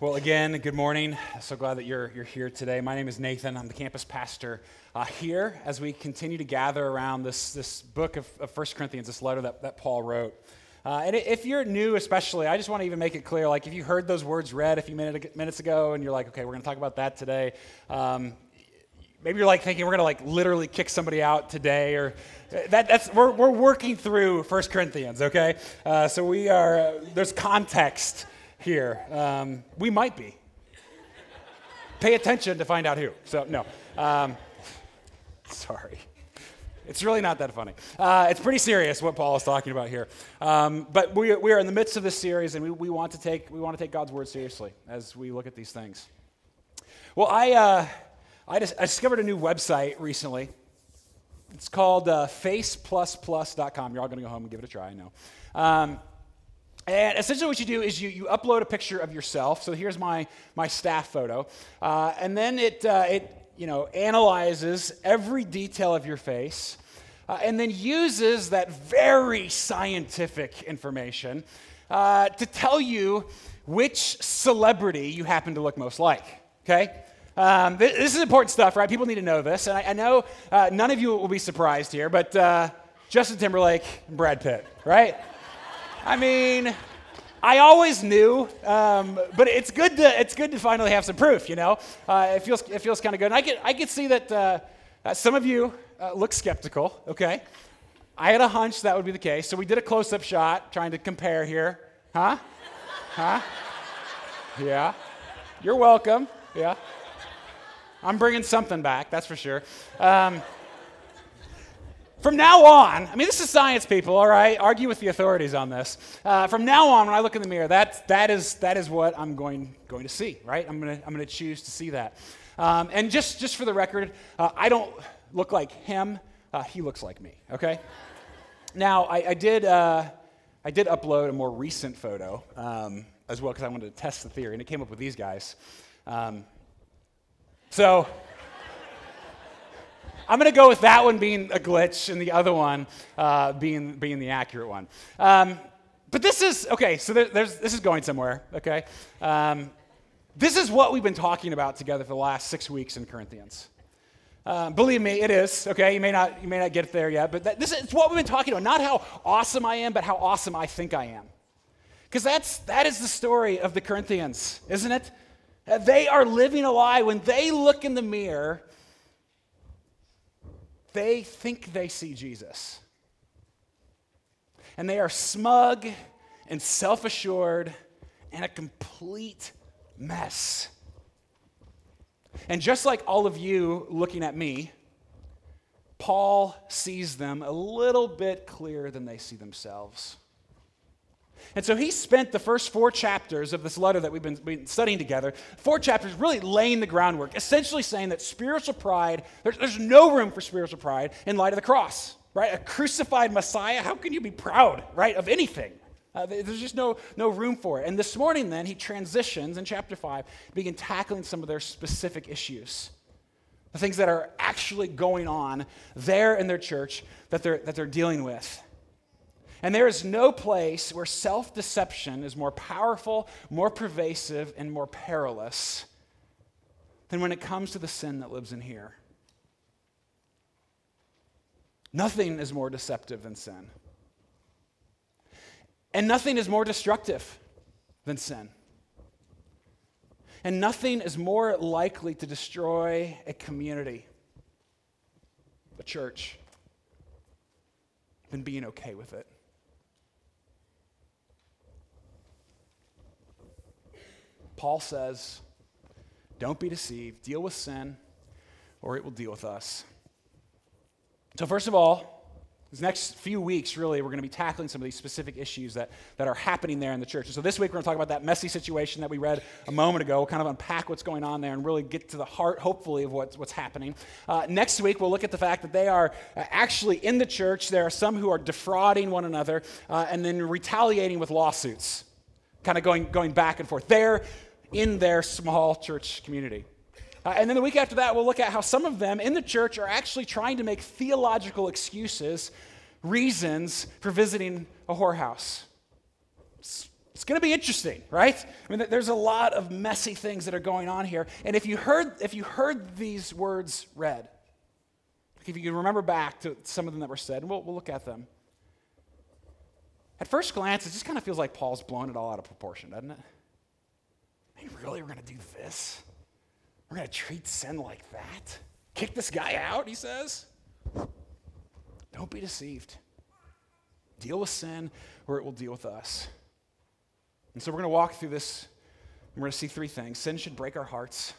Well, again, good morning. So glad that you're, you're here today. My name is Nathan. I'm the campus pastor uh, here as we continue to gather around this, this book of, of 1 Corinthians, this letter that, that Paul wrote. Uh, and if you're new, especially, I just want to even make it clear like, if you heard those words read a few minute, minutes ago and you're like, okay, we're going to talk about that today, um, maybe you're like thinking we're going to like literally kick somebody out today or that, that's we're, we're working through 1 corinthians okay uh, so we are uh, there's context here. Um, we might be. Pay attention to find out who. So, no. Um, sorry. It's really not that funny. Uh, it's pretty serious what Paul is talking about here. Um, but we, we are in the midst of this series, and we, we, want to take, we want to take God's word seriously as we look at these things. Well, I, uh, I, just, I discovered a new website recently. It's called uh, faceplus.com. You're all going to go home and give it a try, I know. Um, and essentially, what you do is you, you upload a picture of yourself. So here's my, my staff photo. Uh, and then it, uh, it you know, analyzes every detail of your face uh, and then uses that very scientific information uh, to tell you which celebrity you happen to look most like. Okay? Um, this, is important stuff, right? People need to know this. And I, I know uh, none of you will be surprised here, but uh, Justin Timberlake and Brad Pitt, right? I mean, I always knew, um, but it's good to it's good to finally have some proof. You know, uh, it feels it feels kind of good. And I could I could see that uh, some of you uh, look skeptical. Okay, I had a hunch that would be the case, so we did a close up shot trying to compare here. Huh? Huh? Yeah. You're welcome. Yeah. I'm bringing something back, that's for sure. Um, from now on, I mean, this is science, people, all right? Argue with the authorities on this. Uh, from now on, when I look in the mirror, that, that, is, that is what I'm going, going to see, right? I'm going to I'm to choose to see that. Um, and just, just for the record, uh, I don't look like him, uh, he looks like me, okay? now, I, I did, uh, I did upload a more recent photo um, as well because I wanted to test the theory, and it came up with these guys. Um, so. I'm going to go with that one being a glitch and the other one uh, being, being the accurate one. Um, but this is, okay, so there, this is going somewhere, okay? Um, this is what we've been talking about together for the last six weeks in Corinthians. Uh, believe me, it is. Okay, you may not you may not get there yet, but that, this is what we've been talking about. Not how awesome I am, but how awesome I think I am. Because that's that is the story of the Corinthians, isn't it? They are living a lie when they look in the mirror they think they see Jesus. And they are smug and self assured and a complete mess. And just like all of you looking at me, Paul sees them a little bit clearer than they see themselves. And so he spent the first four chapters of this letter that we've been, been, studying together, four chapters really laying the groundwork, essentially saying that spiritual pride, there's, there's no room for spiritual pride in light of the cross, right? A crucified Messiah, how can you be proud, right, of anything? Uh, there's just no, no room for it. And this morning, then, he transitions in chapter 5, begin tackling some of their specific issues. The things that are actually going on there in their church that they're, that they're dealing with. And there is no place where self deception is more powerful, more pervasive, and more perilous than when it comes to the sin that lives in here. Nothing is more deceptive than sin. And nothing is more destructive than sin. And nothing is more likely to destroy a community, a church, than being okay with it. Paul says, don't be deceived, deal with sin, or it will deal with us. So, first of all, these next few weeks, really, we're going to be tackling some of these specific issues that, that are happening there in the church. And so, this week, we're going to talk about that messy situation that we read a moment ago. We'll kind of unpack what's going on there and really get to the heart, hopefully, of what's, what's happening. Uh, next week, we'll look at the fact that they are uh, actually in the church. There are some who are defrauding one another uh, and then retaliating with lawsuits, kind of going, going back and forth. They're in their small church community. Uh, and then the week after that, we'll look at how some of them in the church are actually trying to make theological excuses, reasons for visiting a whorehouse. It's going to be interesting, right? I mean, there's a lot of messy things that are going on here. And if you heard, if you heard these words read, if you can remember back to some of them that were said, and we'll, we'll look at them. At first glance, it just kind of feels like Paul's blown it all out of proportion, doesn't it? Hey, really, we're going to do this? We're going to treat sin like that? Kick this guy out, he says? Don't be deceived. Deal with sin, or it will deal with us. And so we're going to walk through this. and We're going to see three things. Sin should break our hearts.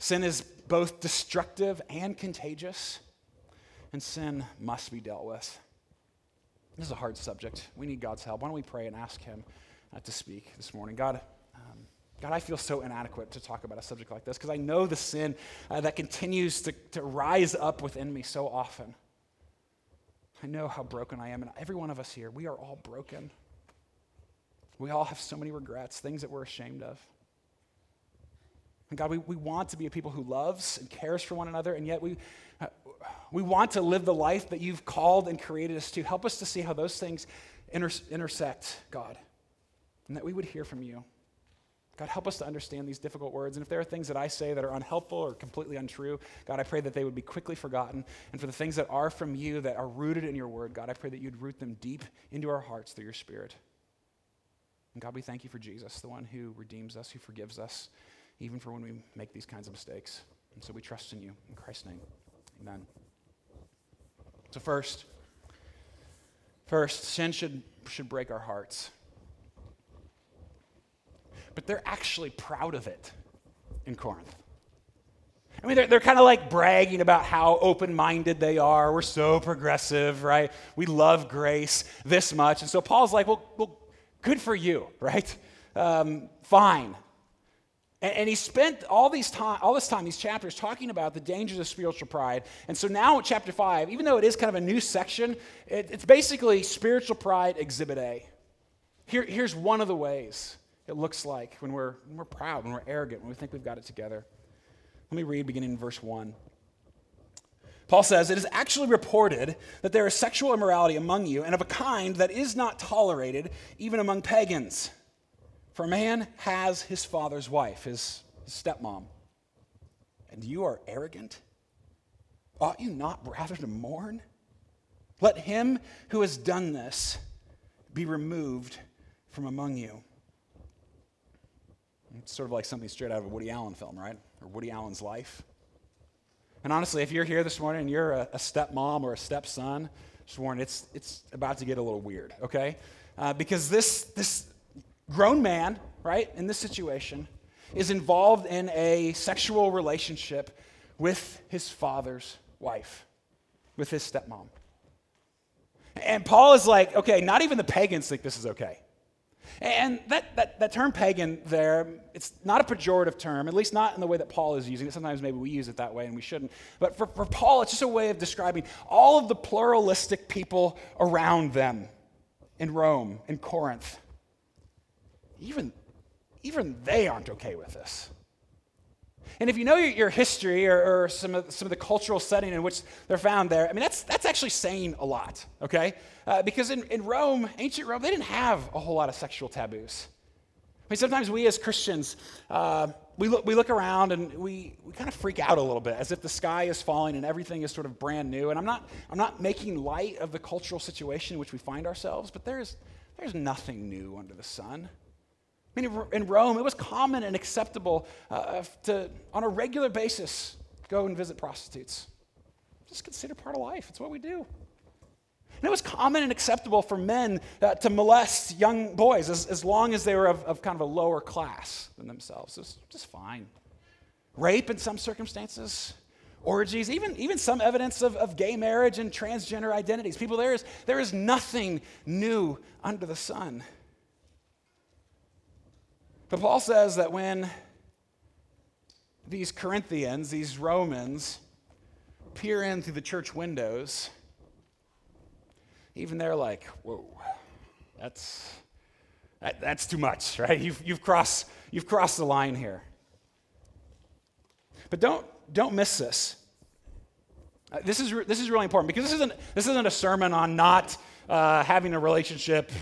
Sin is both destructive and contagious, and sin must be dealt with. This is a hard subject. We need God's help. Why don't we pray and ask Him uh, to speak this morning? God, God, I feel so inadequate to talk about a subject like this because I know the sin uh, that continues to, to rise up within me so often. I know how broken I am, and every one of us here, we are all broken. We all have so many regrets, things that we're ashamed of. And God, we, we want to be a people who loves and cares for one another, and yet we, uh, we want to live the life that you've called and created us to. Help us to see how those things inter- intersect, God, and that we would hear from you. God, help us to understand these difficult words. And if there are things that I say that are unhelpful or completely untrue, God, I pray that they would be quickly forgotten. And for the things that are from you, that are rooted in your word, God, I pray that you'd root them deep into our hearts through your spirit. And God, we thank you for Jesus, the one who redeems us, who forgives us, even for when we make these kinds of mistakes. And so we trust in you. In Christ's name, amen. So, first, first, sin should, should break our hearts. But they're actually proud of it in Corinth. I mean, they're, they're kind of like bragging about how open minded they are. We're so progressive, right? We love grace this much. And so Paul's like, well, well good for you, right? Um, fine. And, and he spent all, these time, all this time, these chapters, talking about the dangers of spiritual pride. And so now in chapter 5, even though it is kind of a new section, it, it's basically spiritual pride exhibit A. Here, here's one of the ways it looks like when we're, when we're proud, when we're arrogant, when we think we've got it together. Let me read beginning in verse 1. Paul says, It is actually reported that there is sexual immorality among you, and of a kind that is not tolerated even among pagans. For a man has his father's wife, his, his stepmom, and you are arrogant? Ought you not rather to mourn? Let him who has done this be removed from among you. It's sort of like something straight out of a Woody Allen film, right? Or Woody Allen's life. And honestly, if you're here this morning and you're a, a stepmom or a stepson, just warn it's, it's about to get a little weird, okay? Uh, because this, this grown man, right, in this situation, is involved in a sexual relationship with his father's wife, with his stepmom. And Paul is like, okay, not even the pagans think this is okay. And that, that, that term pagan there, it's not a pejorative term, at least not in the way that Paul is using it. Sometimes maybe we use it that way and we shouldn't. But for, for Paul, it's just a way of describing all of the pluralistic people around them in Rome, in Corinth. Even, even they aren't okay with this. And if you know your, history or, or, some, of, some of the cultural setting in which they're found there, I mean, that's, that's actually saying a lot, okay? Uh, because in, in Rome, ancient Rome, they didn't have a whole lot of sexual taboos. I mean, sometimes we as Christians, uh, we, look, we look around and we, we kind of freak out a little bit as if the sky is falling and everything is sort of brand new. And I'm not, I'm not making light of the cultural situation in which we find ourselves, but there's, there's nothing new under the sun. I mean, in Rome, it was common and acceptable uh, to, on a regular basis, go and visit prostitutes. Just consider part of life. It's what we do. And it was common and acceptable for men uh, to molest young boys as, as long as they were of, of kind of a lower class than themselves. It was just fine. Rape in some circumstances, orgies, even, even some evidence of, of gay marriage and transgender identities. People, there is, there is nothing new under the sun. But Paul says that when these Corinthians, these Romans, peer in through the church windows, even they're like, whoa, that's, that, that's too much, right? You've, you've, crossed, you've crossed the line here. But don't, don't miss this. Uh, this, is, this is really important because this isn't, this isn't a sermon on not uh, having a relationship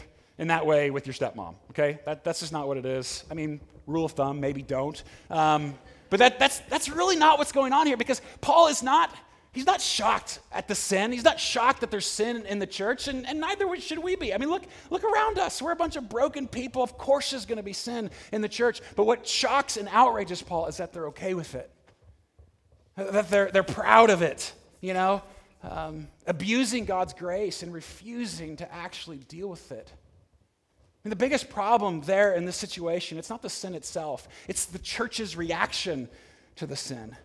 in that way with your stepmom, okay? That, that's just not what it is. I mean, rule of thumb, maybe don't. Um, but that, that's, that's really not what's going on here because Paul is not, he's not shocked at the sin. He's not shocked that there's sin in the church, and, and neither should we be. I mean, look, look around us. We're a bunch of broken people. Of course there's going to be sin in the church. But what shocks and outrages Paul is that they're okay with it, that they're, they're proud of it, you know? Um, abusing God's grace and refusing to actually deal with it. I mean, the biggest problem there in this situation, it's not the sin itself, it's the church's reaction to the sin.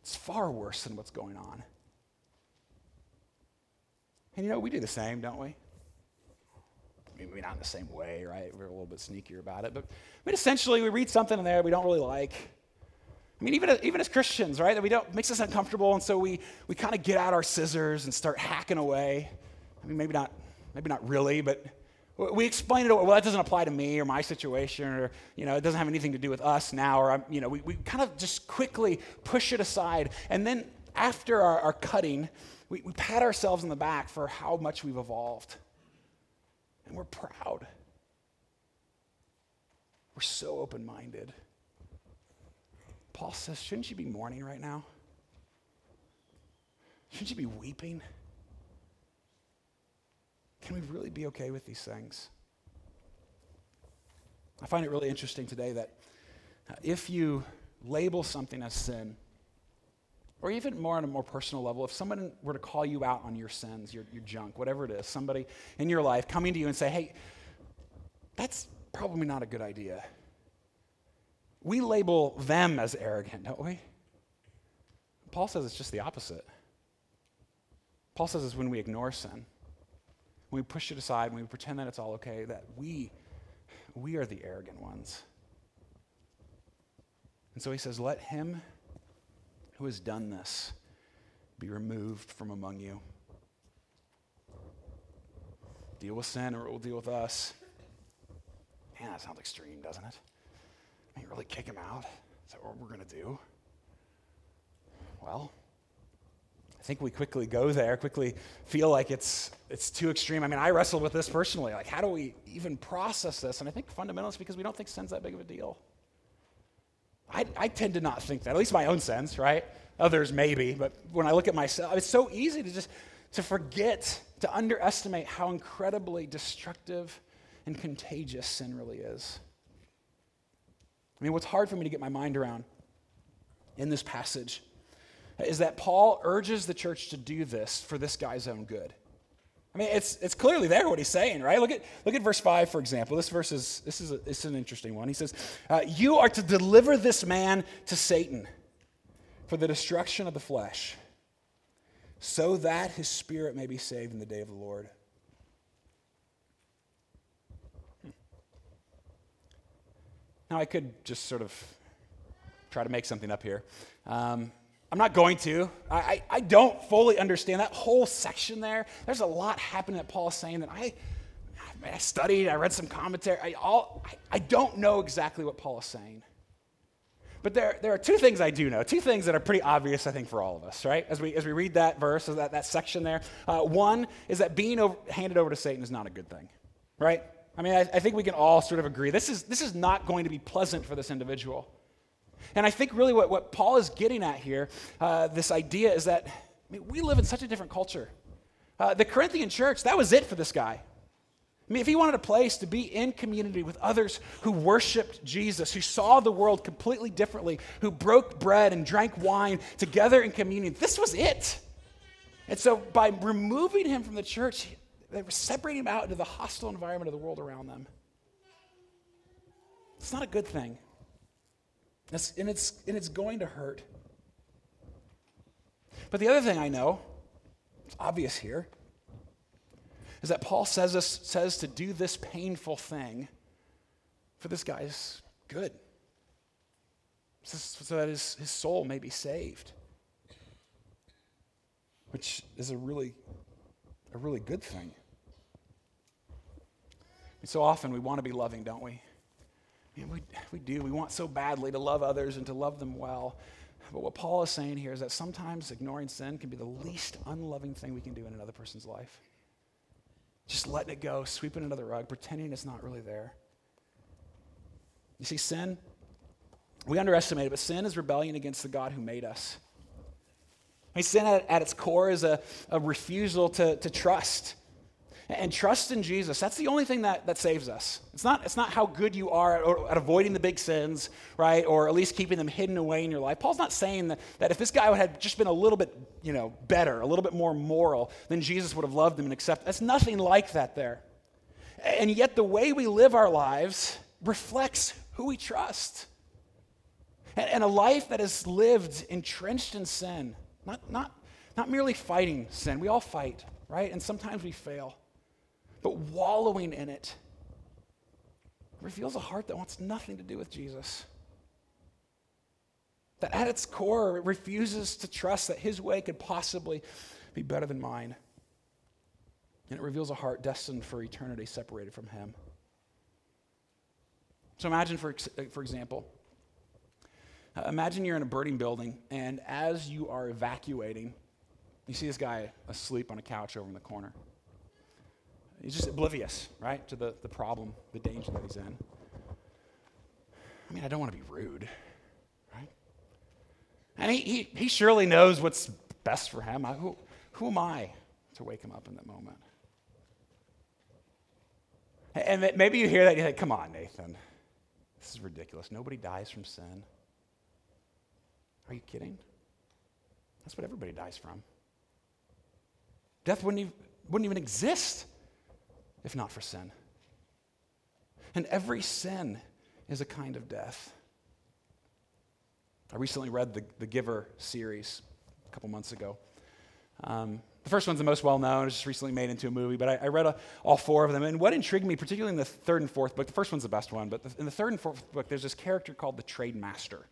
It's far worse than what's going on. And you know, we do the same, don't we? Maybe not in the same way, right? We're a little bit sneakier about it. But I mean, essentially, we read something in there we don't really like. I mean, even, even as Christians, right? That we don't makes us uncomfortable, and so we, we kind of get out our scissors and start hacking away. I mean, maybe not, maybe not really, but we explain it, well, that doesn't apply to me or my situation, or, you know, it doesn't have anything to do with us now, or, I'm, you know, we, we kind of just quickly push it aside. And then after our, our cutting, we, we pat ourselves on the back for how much we've evolved. And we're proud. We're so open minded. Paul says, shouldn't you be mourning right now? Shouldn't you be weeping? Can we really be okay with these things? I find it really interesting today that uh, if you label something as sin, or even more on a more personal level, if someone were to call you out on your sins, your, your junk, whatever it is, somebody in your life coming to you and say, hey, that's probably not a good idea. We label them as arrogant, don't we? Paul says it's just the opposite. Paul says it's when we ignore sin when we push it aside, when we pretend that it's all okay, that we, we are the arrogant ones. And so he says, Let him who has done this be removed from among you. Deal with sin or it will deal with us. Man, that sounds extreme, doesn't it? I mean, really kick him out? Is that what we're going to do? Well, I think we quickly go there, quickly feel like it's, it's too extreme. I mean, I wrestled with this personally. Like, how do we even process this? And I think fundamentally it's because we don't think sin's that big of a deal. I, I tend to not think that, at least my own sense, right? Others maybe, but when I look at myself, it's so easy to just to forget, to underestimate how incredibly destructive and contagious sin really is. I mean, what's hard for me to get my mind around in this passage is that Paul urges the church to do this for this guy's own good. I mean, it's, it's clearly there what he's saying, right? Look at, look at verse 5, for example. This verse is, this is, a, an interesting one. He says, uh, You are to deliver this man to Satan for the destruction of the flesh, so that his spirit may be saved in the day of the Lord. Hmm. Now, I could just sort of try to make something up here. Um, I'm not going to. I, I, I, don't fully understand that whole section there. There's a lot happening that Paul is saying that I, I studied, I read some commentary. I, all, I, I don't know exactly what Paul is saying. But there, there are two things I do know, two things that are pretty obvious, I think, for all of us, right? As we, as we read that verse, that, that section there. Uh, one is that being over, handed over to Satan is not a good thing, right? I mean, I, I think we can all sort of agree. This is, this is not going to be pleasant for this individual. And I think really what, what Paul is getting at here, uh, this idea is that I mean, we live in such a different culture. Uh, the Corinthian church, that was it for this guy. I mean, if he wanted a place to be in community with others who worshiped Jesus, who saw the world completely differently, who broke bread and drank wine together in communion, this was it. And so by removing him from the church, they were separating him out into the hostile environment of the world around them. It's not a good thing and, it's, and it's going to hurt. But the other thing I know, it's obvious here, is that Paul says, us, says to do this painful thing for this guy's good, so that his, his soul may be saved, which is a really, a really good thing. And so often we want to be loving, don't we? We, we do. We want so badly to love others and to love them well. But what Paul is saying here is that sometimes ignoring sin can be the least unloving thing we can do in another person's life. just letting it go, sweeping it under the rug, pretending it's not really there. You see, sin, we underestimate it, but sin is rebellion against the God who made us. I mean, sin at, at its core is a, a refusal to, to trust. And trust in Jesus, that's the only thing that, that saves us. It's not, it's not how good you are at, at, avoiding the big sins, right? Or at least keeping them hidden away in your life. Paul's not saying that, that if this guy had just been a little bit, you know, better, a little bit more moral, then Jesus would have loved him and accepted. That's nothing like that there. And yet the way we live our lives reflects who we trust. And, and a life that is lived entrenched in sin, not, not, not merely fighting sin. We all fight, right? And sometimes we fail but wallowing in it reveals a heart that wants nothing to do with Jesus. That at its core it refuses to trust that his way could possibly be better than mine. And it reveals a heart destined for eternity separated from him. So imagine, for, for example, uh, imagine you're in a burning building, and as you are evacuating, you see this guy asleep on a couch over in the corner. He's just oblivious, right, to the, the problem, the danger that he's in. I mean, I don't want to be rude, right? And he, he, he surely knows what's best for him. I, who, who am I to wake him up in that moment? And maybe you hear that and you think, come on, Nathan. This is ridiculous. Nobody dies from sin. Are you kidding? That's what everybody dies from. Death wouldn't even, wouldn't even exist if not for sin. And every sin is a kind of death. I recently read the, the Giver series a couple months ago. Um, the first one's the most well known. It's just recently made into a movie, but I, I read a, all four of them. And what intrigued me, particularly in the third and fourth book, the first one's the best one, but the, in the third and fourth book, there's this character called the Trade Master.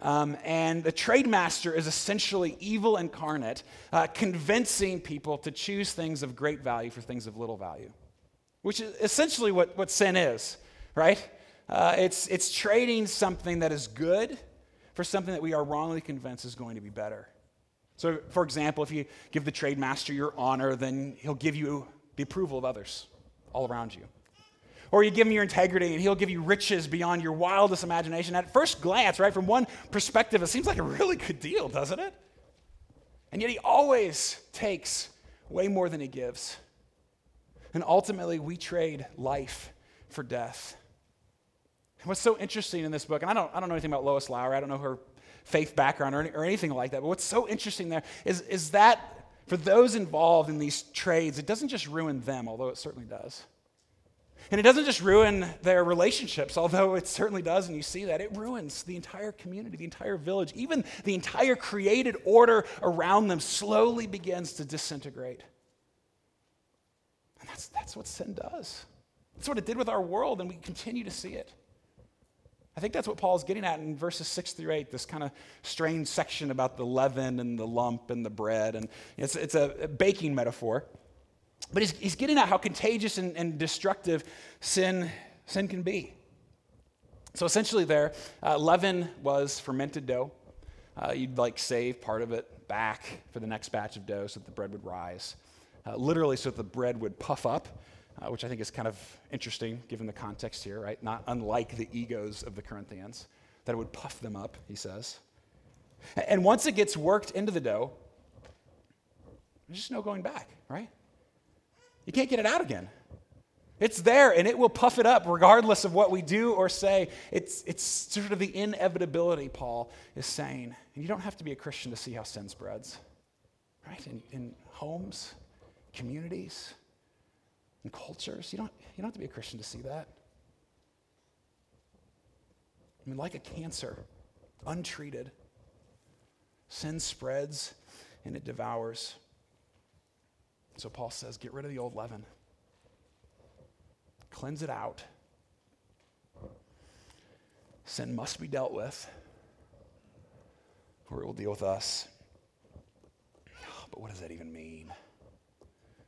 Um, and the trade master is essentially evil incarnate, uh, convincing people to choose things of great value for things of little value, which is essentially what, what sin is, right? Uh, it's, it's trading something that is good for something that we are wrongly convinced is going to be better. So, for example, if you give the trade master your honor, then he'll give you the approval of others all around you. Or you give him your integrity and he'll give you riches beyond your wildest imagination. At first glance, right, from one perspective, it seems like a really good deal, doesn't it? And yet he always takes way more than he gives. And ultimately, we trade life for death. And what's so interesting in this book, and I don't, I don't know anything about Lois Lowry, I don't know her faith background or, or anything like that, but what's so interesting there is, is that for those involved in these trades, it doesn't just ruin them, although it certainly does. And it doesn't just ruin their relationships, although it certainly does, and you see that. It ruins the entire community, the entire village, even the entire created order around them slowly begins to disintegrate. And that's, that's what sin does. That's what it did with our world, and we continue to see it. I think that's what Paul's getting at in verses 6 through 8, this kind of strange section about the leaven and the lump and the bread. And it's, it's a baking metaphor. But he's, he's getting at how contagious and, and destructive sin, sin can be. So essentially, there, uh, leaven was fermented dough. Uh, you'd like save part of it back for the next batch of dough so that the bread would rise. Uh, literally, so that the bread would puff up, uh, which I think is kind of interesting given the context here, right? Not unlike the egos of the Corinthians, that it would puff them up, he says. And once it gets worked into the dough, there's just no going back, right? You can't get it out again. It's there and it will puff it up regardless of what we do or say. It's, it's sort of the inevitability, Paul is saying. And you don't have to be a Christian to see how sin spreads, right? In, in homes, communities, and cultures. You don't, you don't have to be a Christian to see that. I mean, like a cancer, untreated, sin spreads and it devours. So Paul says, get rid of the old leaven, cleanse it out. Sin must be dealt with, or it will deal with us. But what does that even mean?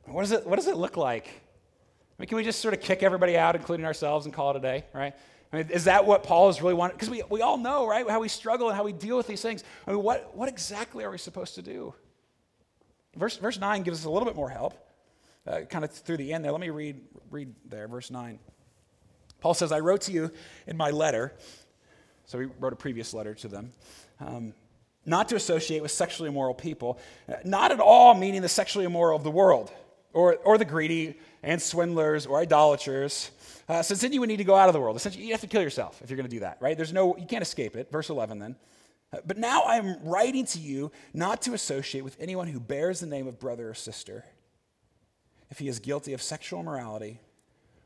What does it, what does it look like? I mean, can we just sort of kick everybody out, including ourselves, and call it a day, right? I mean, is that what Paul is really wanting? Because we, we all know, right, how we struggle and how we deal with these things. I mean, what, what exactly are we supposed to do? Verse, verse 9 gives us a little bit more help. uh, kind of through the end there. Let me read, read there, verse 9. Paul says, I wrote to you in my letter, so he wrote a previous letter to them, um, not to associate with sexually immoral people, uh, not at all meaning the sexually immoral of the world, or, or the greedy and swindlers or idolaters. Uh, since then you would need to go out of the world. Essentially, you have to kill yourself if you're going to do that, right? There's no, you can't escape it. Verse 11 then. But now I am writing to you not to associate with anyone who bears the name of brother or sister if he is guilty of sexual immorality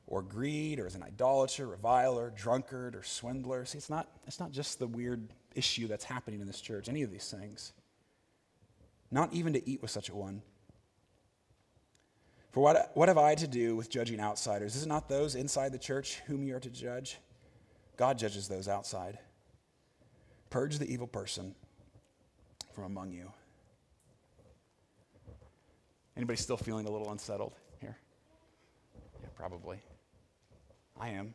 or greed or is an idolater, reviler, drunkard, or swindler. See, it's not, it's not just the weird issue that's happening in this church, any of these things. Not even to eat with such a one. For what, what have I to do with judging outsiders? Is it not those inside the church whom you are to judge? God judges those outside. Purge the evil person from among you. Anybody still feeling a little unsettled here? Yeah, probably. I am.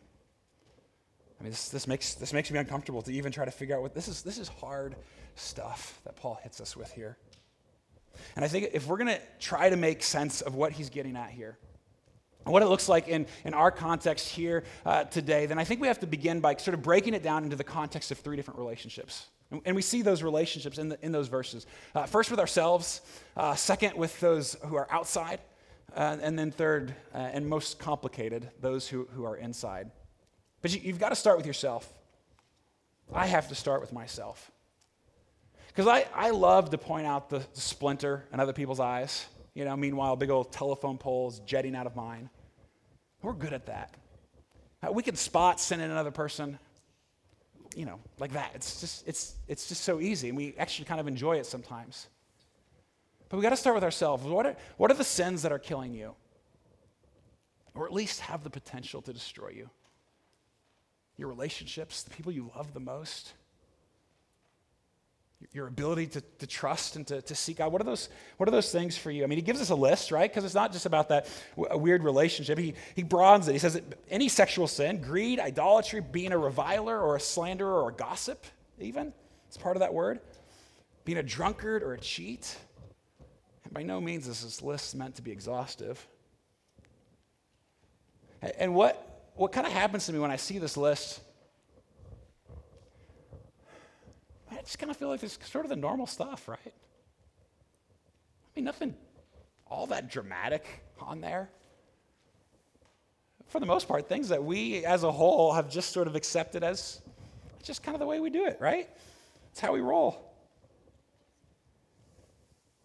I mean, this, this, makes, this makes me uncomfortable to even try to figure out what this is. This is hard stuff that Paul hits us with here. And I think if we're going to try to make sense of what he's getting at here, what it looks like in, in our context here uh, today, then I think we have to begin by sort of breaking it down into the context of three different relationships. And, and we see those relationships in, the, in those verses. Uh, first, with ourselves, uh, second, with those who are outside, uh, and then third, uh, and most complicated, those who, who are inside. But you, you've got to start with yourself. I have to start with myself. Because I, I love to point out the, the splinter in other people's eyes. You know, meanwhile, big old telephone poles jetting out of mine. We're good at that. Uh, we can spot sin in another person, you know, like that. It's just, it's, it's just so easy, and we actually kind of enjoy it sometimes. But we got to start with ourselves. What are, what are the sins that are killing you? Or at least have the potential to destroy you? Your relationships, the people you love the most, your ability to, to trust and to, to seek God. What are, those, what are those things for you? I mean, he gives us a list, right? Because it's not just about that weird relationship. He, he broadens it. He says any sexual sin, greed, idolatry, being a reviler or a slanderer or a gossip, even, it's part of that word. Being a drunkard or a cheat. And by no means is this list meant to be exhaustive. And what, what kind of happens to me when I see this list I just kind of feel like it's sort of the normal stuff, right? I mean, nothing all that dramatic on there. For the most part, things that we as a whole have just sort of accepted as just kind of the way we do it, right? It's how we roll.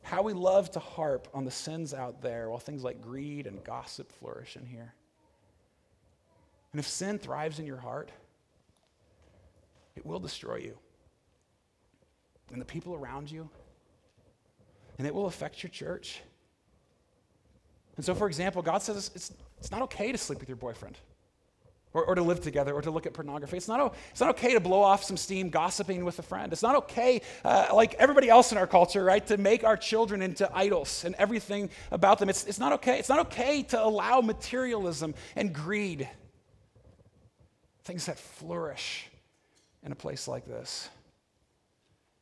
How we love to harp on the sins out there while things like greed and gossip flourish in here. And if sin thrives in your heart, it will destroy you and the people around you, and it will affect your church. And so, for example, God says it's, it's not okay to sleep with your boyfriend. Or, or, to live together, or to look at pornography. It's not, it's not okay to blow off some steam gossiping with a friend. It's not okay, uh, like everybody else in our culture, right, to make our children into idols and everything about them. It's, it's not okay. It's not okay to allow materialism and greed, things that flourish in a place like this.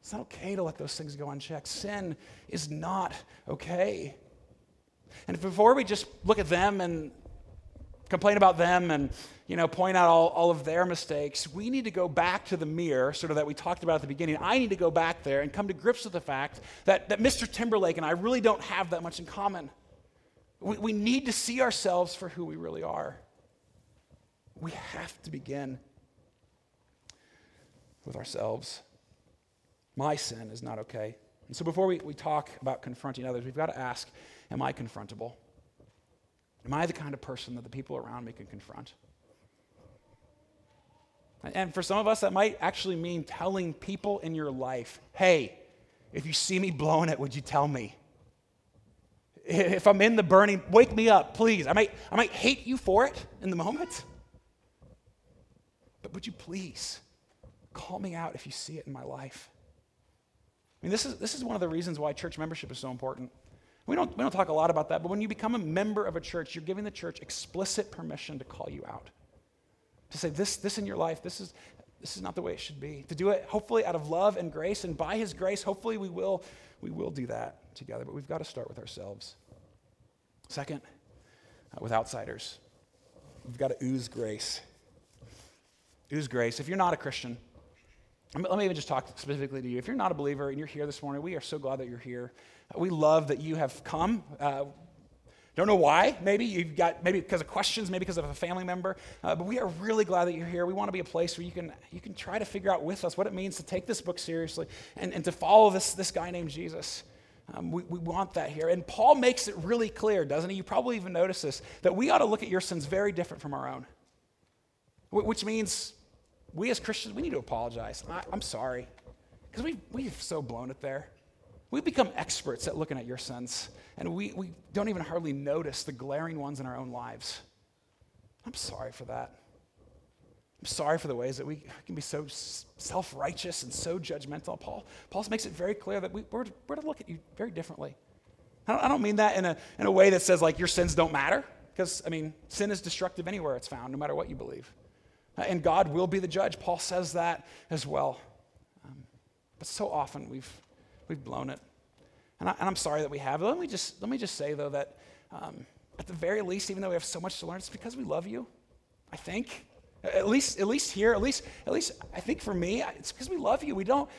It's not okay to let those things go unchecked. Sin is not okay. And before we just look at them and complain about them and you know point out all, all of their mistakes we need to go back to the mirror sort of that we talked about at the beginning i need to go back there and come to grips with the fact that, that mr timberlake and i really don't have that much in common we, we need to see ourselves for who we really are we have to begin with ourselves my sin is not okay. And so before we, we talk about confronting others, we've got to ask Am I confrontable? Am I the kind of person that the people around me can confront? And for some of us, that might actually mean telling people in your life, hey, if you see me blowing it, would you tell me? If I'm in the burning, wake me up, please. I might, I might hate you for it in the moment. But would you please call me out if you see it in my life? I mean, this is, this is one of the reasons why church membership is so important. We don't, we don't talk a lot about that, but when you become a member of a church, you're giving the church explicit permission to call you out. To say, this, this in your life, this is, this is not the way it should be. To do it, hopefully, out of love and grace, and by His grace, hopefully, we will, we will do that together. But we've got to start with ourselves. Second, uh, with outsiders. We've got to ooze grace. Ooze grace. If you're not a Christian, let me even just talk specifically to you. If you're not a believer and you're here this morning, we are so glad that you're here. We love that you have come. Uh, don't know why. Maybe you've got maybe because of questions, maybe because of a family member. Uh, but we are really glad that you're here. We want to be a place where you can you can try to figure out with us what it means to take this book seriously and, and to follow this this guy named Jesus. Um, we, we want that here. And Paul makes it really clear, doesn't he? You probably even notice this, that we ought to look at your sins very different from our own. Which means we as Christians, we need to apologize. I, am sorry. Because we, we've so blown it there. We've become experts at looking at your sins, and we, we don't even hardly notice the glaring ones in our own lives. I'm sorry for that. I'm sorry for the ways that we can be so self righteous and so judgmental. Paul, Paul makes it very clear that we, are we're to look at you very differently. I don't, I don't mean that in a, in a way that says, like, your sins don't matter, because, I mean, sin is destructive anywhere it's found, no matter what you believe. And God will be the judge. Paul says that as well. Um, but so often we've, we've blown it. And, I, am sorry that we have. Let me just, let me just say, though, that um, at the very least, even though we have so much to learn, it's because we love you, I think. At least, at least here, at least, at least I think for me, it's because we love you. We don't,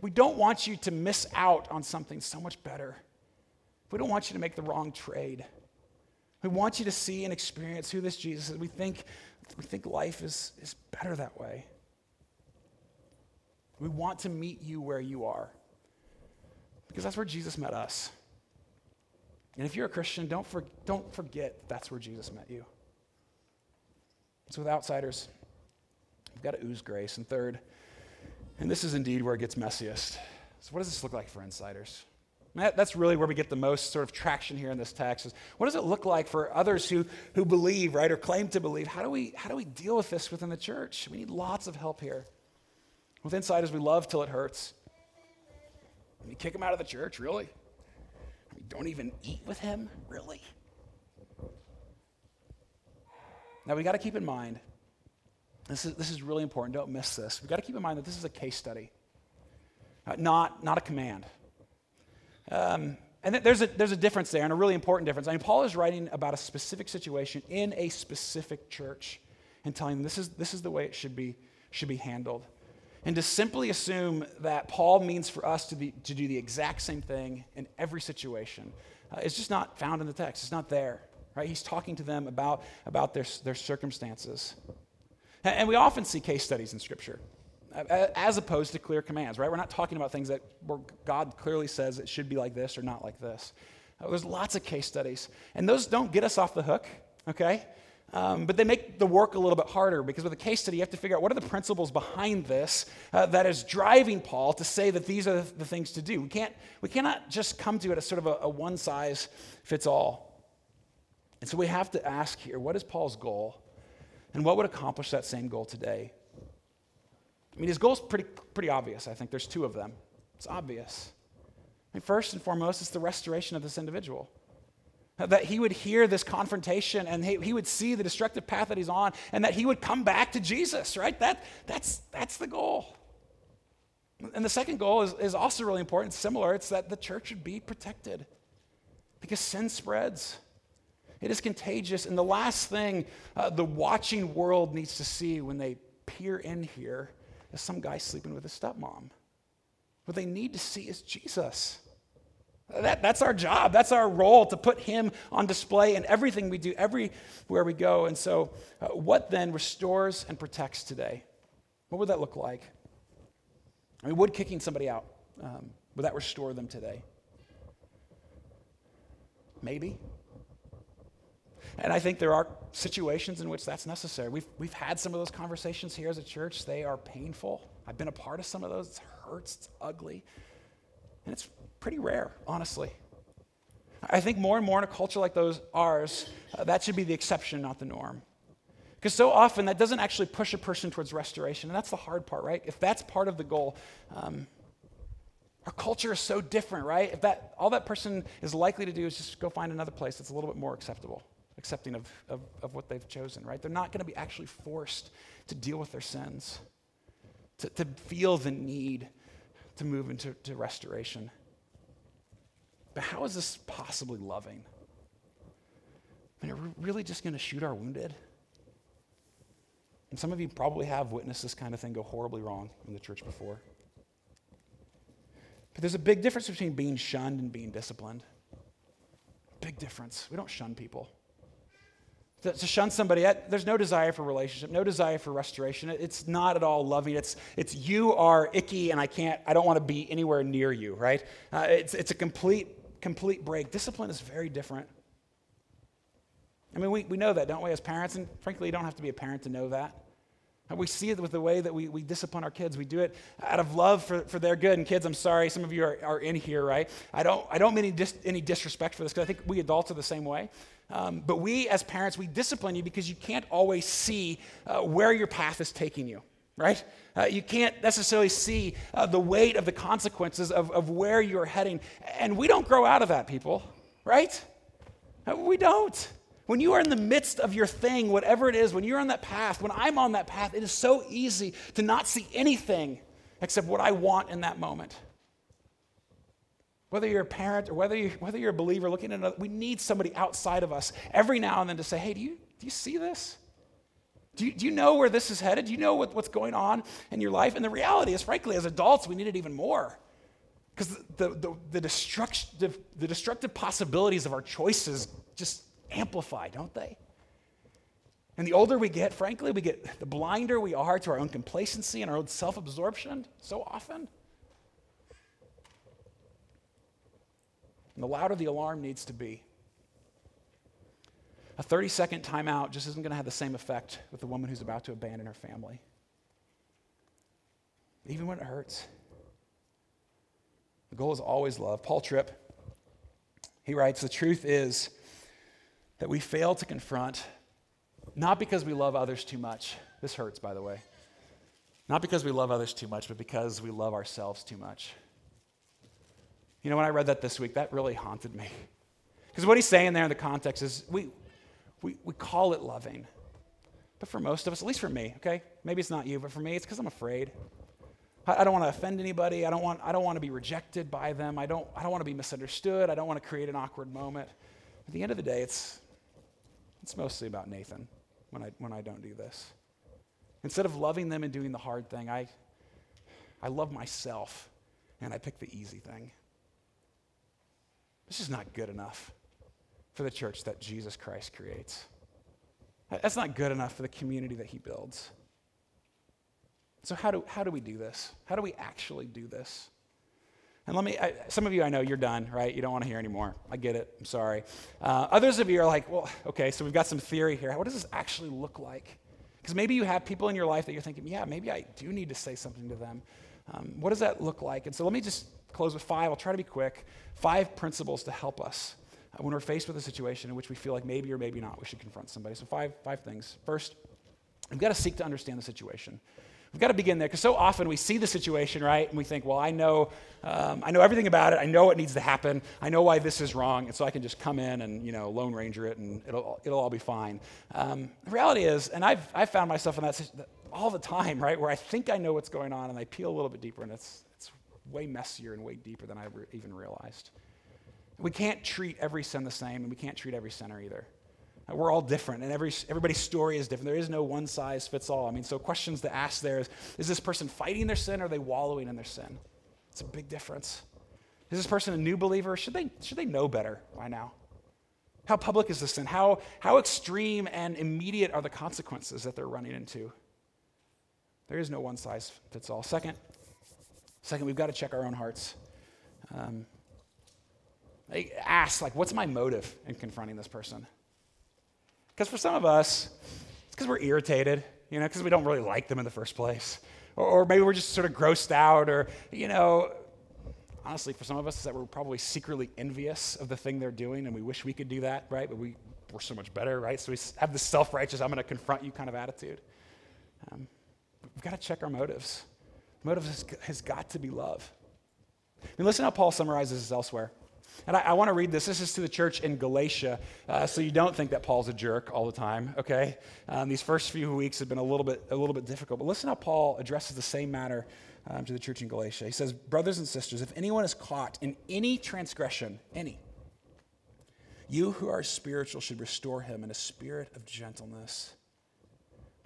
we don't want you to miss out on something so much better. We don't want you to make the wrong trade. We want you to see and experience who this Jesus is. We think, we think life is, is better that way. We want to meet you where you are because that's where Jesus met us. And if you're a Christian, don't, for, don't forget that's where Jesus met you. So, with outsiders, we've got to ooze grace. And third, and this is indeed where it gets messiest. So, what does this look like for insiders? That, that's really where we get the most sort of traction here in this text. Is what does it look like for others who, who believe, right, or claim to believe? How do, we, how do we deal with this within the church? We need lots of help here. With insiders, we love till it hurts. You kick him out of the church, really? We don't even eat with him, really? Now, we got to keep in mind, this is, this is really important. Don't miss this. We've got to keep in mind that this is a case study, not, not a command. Um, and there's a, there's a difference there, and a really important difference. I mean, Paul is writing about a specific situation in a specific church and telling them this is, this is the way it should be, should be handled. And to simply assume that Paul means for us to, be, to do the exact same thing in every situation uh, is just not found in the text. It's not there. Right? He's talking to them about, about their, their circumstances. And we often see case studies in Scripture as opposed to clear commands, right? We're not talking about things that where God clearly says it should be like this or not like this. Uh, there's lots of case studies, and those don't get us off the hook, okay? Um, but they make the work a little bit harder because with a case study, you have to figure out what are the principles behind this uh, that is driving Paul to say that these are the things to do. We, can't, we cannot just come to it as sort of a, a one size fits all. And so we have to ask here what is Paul's goal? And what would accomplish that same goal today? I mean, his goal is pretty, pretty obvious, I think. There's two of them. It's obvious. I mean, first and foremost, it's the restoration of this individual. That he would hear this confrontation and he, he would see the destructive path that he's on and that he would come back to Jesus, right? That, that's, that's the goal. And the second goal is, is also really important, similar. It's that the church would be protected because sin spreads. It is contagious. And the last thing uh, the watching world needs to see when they peer in here as some guy sleeping with his stepmom. What they need to see is Jesus. That, that's our job. That's our role to put him on display in everything we do, everywhere we go. And so, uh, what then restores and protects today? What would that look like? I mean, would kicking somebody out, um, would that restore them today? Maybe. And I think there are situations in which that's necessary. We've, we've had some of those conversations here as a church. They are painful. I've been a part of some of those. It hurts, it's ugly. And it's pretty rare, honestly. I think more and more in a culture like those ours, uh, that should be the exception, not the norm. Because so often that doesn't actually push a person towards restoration. And that's the hard part, right? If that's part of the goal, um, our culture is so different, right? If that all that person is likely to do is just go find another place that's a little bit more acceptable accepting of, of, of what they've chosen, right? They're not going to be actually forced to deal with their sins, to, to feel the need to move into to restoration. But how is this possibly loving? I mean, are we really just going to shoot our wounded? And some of you probably have witnessed this kind of thing go horribly wrong in the church before. But there's a big difference between being shunned and being disciplined. Big difference. We don't shun people. To, to shun somebody, there's no desire for relationship, no desire for restoration. It's not at all loving. It's, it's you are icky and I can't, I don't want to be anywhere near you, right? Uh, it's, it's a complete, complete break. Discipline is very different. I mean, we, we know that, don't we, as parents? And frankly, you don't have to be a parent to know that. We see it with the way that we, we discipline our kids. We do it out of love for, for their good. And kids, I'm sorry, some of you are, are in here, right? I don't, I don't mean any, dis, any disrespect for this because I think we adults are the same way. Um, but we, as parents, we discipline you because you can't always see uh, where your path is taking you, right? Uh, you can't necessarily see uh, the weight of the consequences of, of where you're heading. And we don't grow out of that, people, right? Uh, we don't. When you are in the midst of your thing, whatever it is, when you're on that path, when I'm on that path, it is so easy to not see anything except what I want in that moment. Whether you're a parent or whether, you, whether you're a believer looking at another, we need somebody outside of us every now and then to say, hey, do you, do you see this? Do you, do you know where this is headed? Do you know what, what's going on in your life? And the reality is, frankly, as adults, we need it even more. Because the, the, the, destructive, the destructive possibilities of our choices just amplify, don't they? And the older we get, frankly, we get the blinder we are to our own complacency and our own self absorption so often. And the louder the alarm needs to be. A 30 second timeout just isn't going to have the same effect with the woman who's about to abandon her family. Even when it hurts. The goal is always love. Paul Tripp, he writes The truth is, that we fail to confront, not because we love others too much. This hurts, by the way. Not because we love others too much, but because we love ourselves too much. You know, when I read that this week, that really haunted me. Because what he's saying there in the context is we, we, we call it loving. But for most of us, at least for me, okay? Maybe it's not you, but for me, it's because I'm afraid. I, I don't want to offend anybody. I don't, want, I don't want to be rejected by them. I don't, I don't want to be misunderstood. I don't want to create an awkward moment. At the end of the day, it's, it's mostly about Nathan when I, when I don't do this. Instead of loving them and doing the hard thing, I, I love myself and I pick the easy thing. This is not good enough for the church that Jesus Christ creates. That's not good enough for the community that he builds. So, how do, how do we do this? How do we actually do this? And let me, I, some of you I know you're done, right? You don't want to hear anymore. I get it. I'm sorry. Uh, others of you are like, well, okay, so we've got some theory here. What does this actually look like? Because maybe you have people in your life that you're thinking, yeah, maybe I do need to say something to them. Um, what does that look like? And so let me just close with five. I'll try to be quick. Five principles to help us uh, when we're faced with a situation in which we feel like maybe or maybe not we should confront somebody. So, five, five things. First, we've got to seek to understand the situation. We've got to begin there because so often we see the situation, right? And we think, well, I know, um, I know everything about it. I know what needs to happen. I know why this is wrong. And so I can just come in and, you know, Lone Ranger it and it'll, it'll all be fine. Um, the reality is, and I've, I've found myself in that all the time, right? Where I think I know what's going on and I peel a little bit deeper and it's, it's way messier and way deeper than I ever even realized. We can't treat every sin the same and we can't treat every sinner either. Uh, we're all different, and every, everybody's story is different. There is no one size fits all. I mean, so questions to ask there is Is this person fighting their sin or are they wallowing in their sin? It's a big difference. Is this person a new believer? Should they, should they know better by now? How public is this sin? How, how extreme and immediate are the consequences that they're running into? There is no one size fits all. Second, second, we've got to check our own hearts. Um, ask, like, what's my motive in confronting this person? Because for some of us, it's because we're irritated, you know, because we don't really like them in the first place. Or, or, maybe we're just sort of grossed out, or, you know, honestly, for some of us, that we're probably secretly envious of the thing they're doing, and we wish we could do that, right? But we, we're so much better, right? So we have this self righteous, I'm going to confront you kind of attitude. Um, we've got to check our motives. Motives has, has got to be love. I mean, listen how Paul summarizes this elsewhere. And I, I want to read this. This is to the church in Galatia, uh, so you don't think that Paul's a jerk all the time, okay? Um, these first few weeks have been a little, bit, a little bit difficult. But listen how Paul addresses the same matter um, to the church in Galatia. He says, Brothers and sisters, if anyone is caught in any transgression, any, You who are spiritual should restore him in a spirit of gentleness.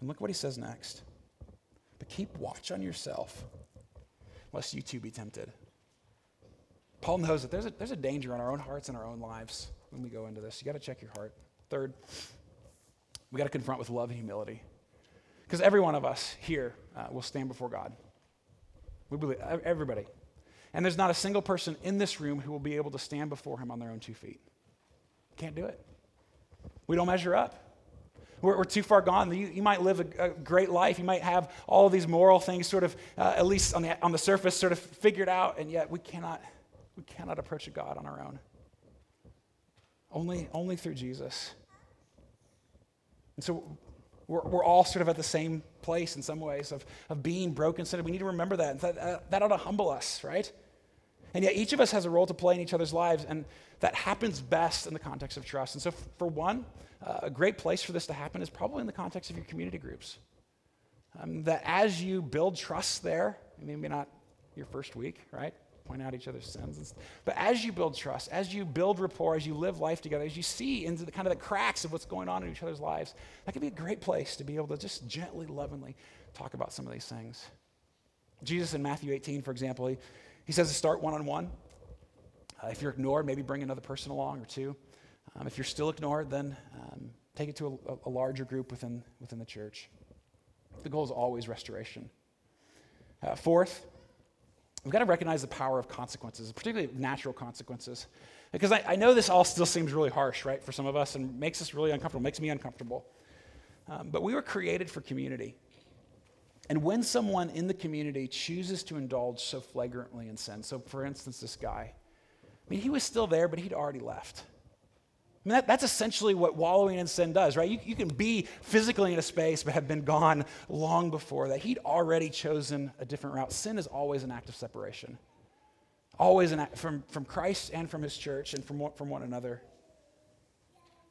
And look what he says next. But keep watch on yourself, lest you too be tempted. Paul knows that there's a, there's a danger in our own hearts and our own lives when we go into this. You got to check your heart. Third, we got to confront with love and humility. Because every one of us here uh, will stand before God. We believe, everybody. And there's not a single person in this room who will be able to stand before him on their own two feet. Can't do it. We don't measure up. We're, we're too far gone. You, you might live a, a, great life. You might have all these moral things sort of, uh, at least on the, on the surface, sort of figured out, and yet we cannot, we cannot approach a God on our own. Only, only through Jesus. And so we're, we're all sort of at the same place in some ways of, of being broken sinner. We need to remember that. That, that. that ought to humble us, right? And yet each of us has a role to play in each other's lives, and that happens best in the context of trust. And so, for one, uh, a great place for this to happen is probably in the context of your community groups. Um, that as you build trust there, maybe not your first week, right? point out each other's sins. But as you build trust, as you build rapport, as you live life together, as you see into the kind of the cracks of what's going on in each other's lives, that can be a great place to be able to just gently, lovingly talk about some of these things. Jesus in Matthew 18, for example, he, he says to start one on one. If you're ignored, maybe bring another person along or two. Um, if you're still ignored, then um, take it to a, a larger group within, within the church. The goal is always restoration. Uh, fourth, We've got to recognize the power of consequences, particularly natural consequences. Because I, I, know this all still seems really harsh, right, for some of us and makes us really uncomfortable, makes me uncomfortable. Um, but we were created for community. And when someone in the community chooses to indulge so flagrantly in sin, so for instance, this guy, I mean, he was still there, but he'd already left. I mean, that, that's essentially what wallowing in sin does, right? You, you can be physically in a space, but have been gone long before that. He'd already chosen a different route. Sin is always an act of separation, always an act from, from Christ and from his church and from, from one another.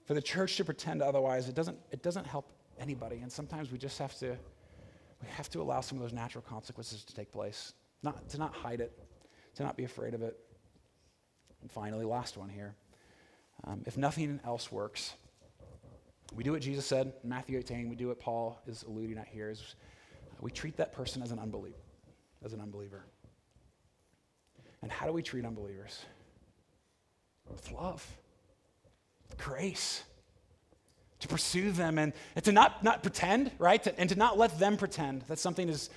For the church to pretend otherwise, it doesn't, it doesn't help anybody. And sometimes we just have to, we have to allow some of those natural consequences to take place, not, to not hide it, to not be afraid of it. And finally, last one here. Um, if nothing else works, we do what Jesus said in Matthew 18. We do what Paul is alluding at here. Is we treat that person as an unbeliever, as an unbeliever. And how do we treat unbelievers? With love, with grace, to pursue them and, and to not, not pretend, right? To, and to not let them pretend that something is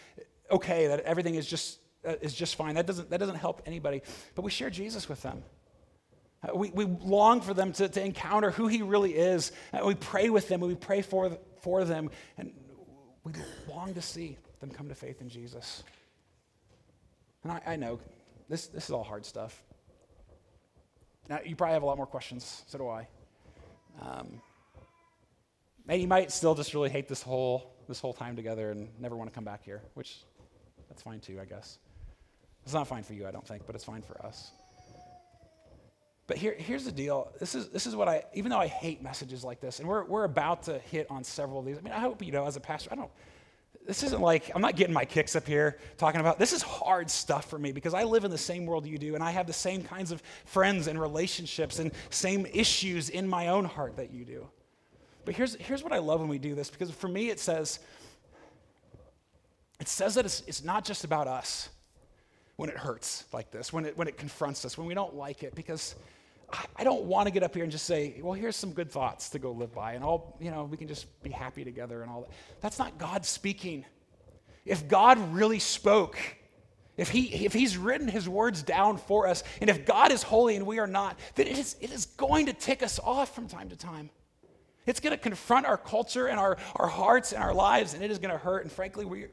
okay, that everything is just, uh, is just fine. That doesn't, that doesn't help anybody. But we share Jesus with them. Uh, we, we long for them to, to encounter who he really is. We pray with them, and we pray for, for them, and we long to see them come to faith in Jesus. And I, I know this, this is all hard stuff. Now, you probably have a lot more questions, so do I. Um, and you might still just really hate this whole, this whole time together and never want to come back here, which that's fine too, I guess. It's not fine for you, I don't think, but it's fine for us. But here, here's the deal. This is, this is what I, even though I hate messages like this, and we're, we're about to hit on several of these. I mean, I hope, you know, as a pastor, I don't, this isn't like, I'm not getting my kicks up here talking about, this is hard stuff for me because I live in the same world you do, and I have the same kinds of friends and relationships and same issues in my own heart that you do. But here's, here's what I love when we do this because for me, it says, it says that it's, it's not just about us when it hurts like this, when it, when it confronts us, when we don't like it, because I don't want to get up here and just say, well, here's some good thoughts to go live by, and all, you know, we can just be happy together and all that. That's not God speaking. If God really spoke, if, he, if He's written His words down for us, and if God is holy and we are not, then it is, it is going to tick us off from time to time. It's going to confront our culture and our, our hearts and our lives, and it is going to hurt. And frankly, we,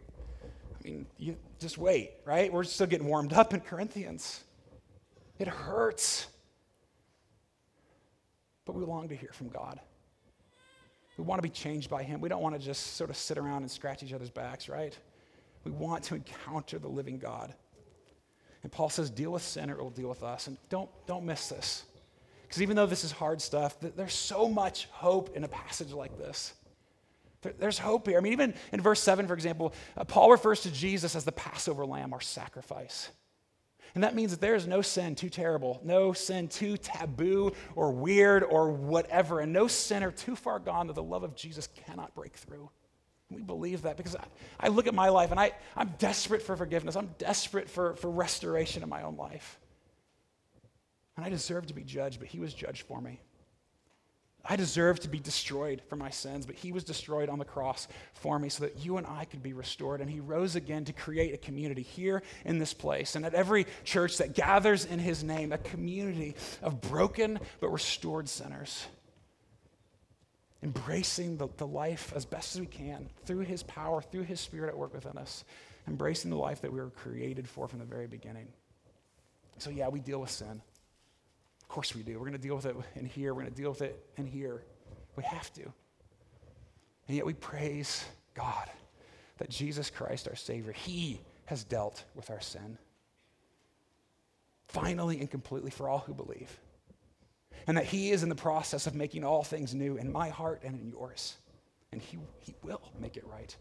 I mean, you just wait, right? We're still getting warmed up in Corinthians. It hurts. But we long to hear from God. We want to be changed by Him. We don't want to just sort of sit around and scratch each other's backs, right? We want to encounter the living God. And Paul says, deal with sin or it will deal with us. And don't, don't miss this. Because even though this is hard stuff, there's so much hope in a passage like this. There's hope here. I mean, even in verse 7, for example, uh, Paul refers to Jesus as the Passover lamb, our sacrifice. And that means that there is no sin too terrible, no sin too taboo or weird or whatever, and no sinner too far gone that the love of Jesus cannot break through. We believe that because I, I look at my life and I, I'm desperate for forgiveness. I'm desperate for, for restoration in my own life. And I deserve to be judged, but He was judged for me. I deserve to be destroyed for my sins, but he was destroyed on the cross for me so that you and I could be restored. And he rose again to create a community here in this place. And at every church that gathers in his name, a community of broken but restored sinners. Embracing the, the life as best as we can through his power, through his spirit at work within us. Embracing the life that we were created for from the very beginning. So, yeah, we deal with sin course we do. We're going to deal with it in here. We're going to deal with it in here. We have to. And yet we praise God that Jesus Christ, our Savior, He has dealt with our sin. Finally and completely for all who believe. And that He is in the process of making all things new in my heart and in yours. And He, he will make it right.